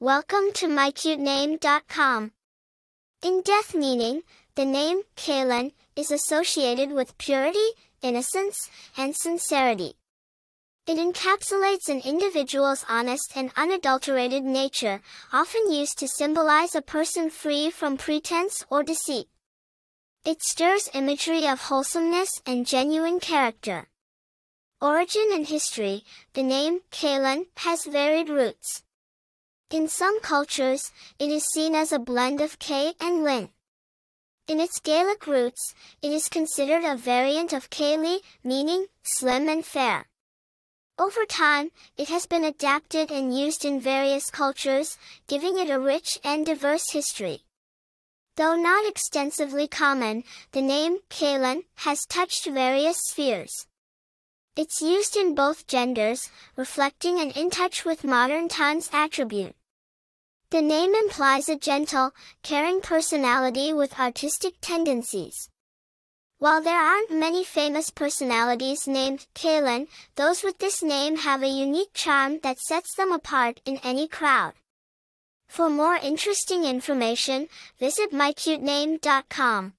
Welcome to mycutename.com. In death meaning, the name Kaylen is associated with purity, innocence, and sincerity. It encapsulates an individual's honest and unadulterated nature, often used to symbolize a person free from pretense or deceit. It stirs imagery of wholesomeness and genuine character. Origin and history, the name Kaylen has varied roots. In some cultures, it is seen as a blend of K and Lin. In its Gaelic roots, it is considered a variant of Kaylee, meaning slim and fair. Over time, it has been adapted and used in various cultures, giving it a rich and diverse history. Though not extensively common, the name Kaylen has touched various spheres. It's used in both genders, reflecting an in touch with modern times attribute. The name implies a gentle, caring personality with artistic tendencies. While there aren't many famous personalities named Kaylen, those with this name have a unique charm that sets them apart in any crowd. For more interesting information, visit mycutename.com.